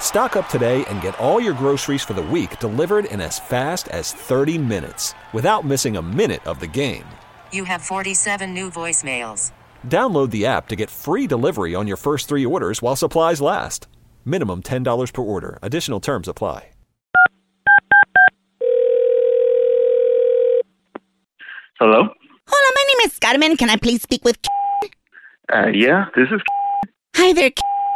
Stock up today and get all your groceries for the week delivered in as fast as 30 minutes without missing a minute of the game. You have 47 new voicemails. Download the app to get free delivery on your first three orders while supplies last. Minimum $10 per order. Additional terms apply. Hello? Hola, my name is Carmen. Can I please speak with? Uh, yeah, this is. Hi there.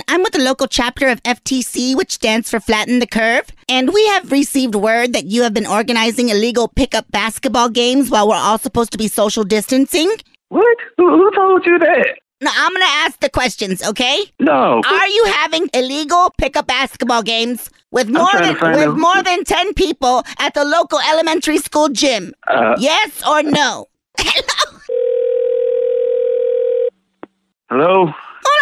I'm with the local chapter of FTC, which stands for Flatten the Curve, and we have received word that you have been organizing illegal pickup basketball games while we're all supposed to be social distancing. What? Who, who told you that? Now, I'm gonna ask the questions, okay? No. Are you having illegal pickup basketball games with more than with out- more than ten people at the local elementary school gym? Uh, Yes or no? Hello. hello?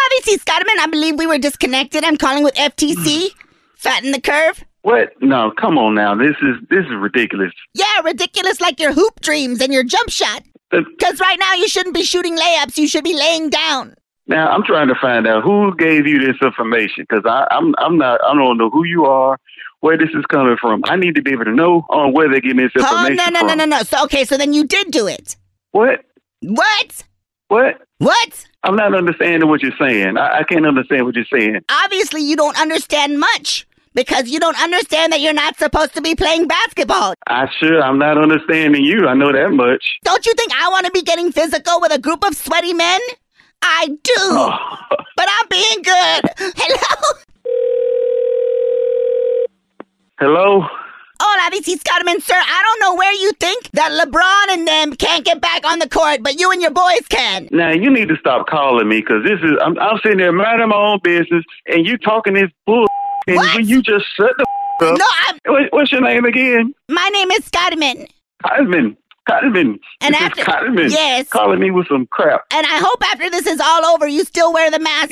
This is Carmen. I believe we were disconnected. I'm calling with FTC. Mm-hmm. Flatten the curve. What? No, come on now. This is this is ridiculous. Yeah, ridiculous like your hoop dreams and your jump shot. Because right now you shouldn't be shooting layups. You should be laying down. Now I'm trying to find out who gave you this information because I'm I'm not I don't know who you are, where this is coming from. I need to be able to know on where they're getting this Oh, information no, no, from. no, no, no. So, okay, so then you did do it. What? What? What? What? I'm not understanding what you're saying. I, I can't understand what you're saying. Obviously, you don't understand much because you don't understand that you're not supposed to be playing basketball. I sure I'm not understanding you. I know that much. Don't you think I want to be getting physical with a group of sweaty men? I do. Oh. But I'm being good. Hello? Hello? Is Carmen, sir. I don't know where you think that LeBron and them can't get back on the court, but you and your boys can. Now you need to stop calling me because this is I'm, I'm sitting there minding my own business and you talking this bull. And when you just shut the up. No, I'm. What, what's your name again? My name is Carmen, Cosman. Cosman. And this after- Cosman. yes. Calling me with some crap. and I hope after this is all over, you still wear the mask.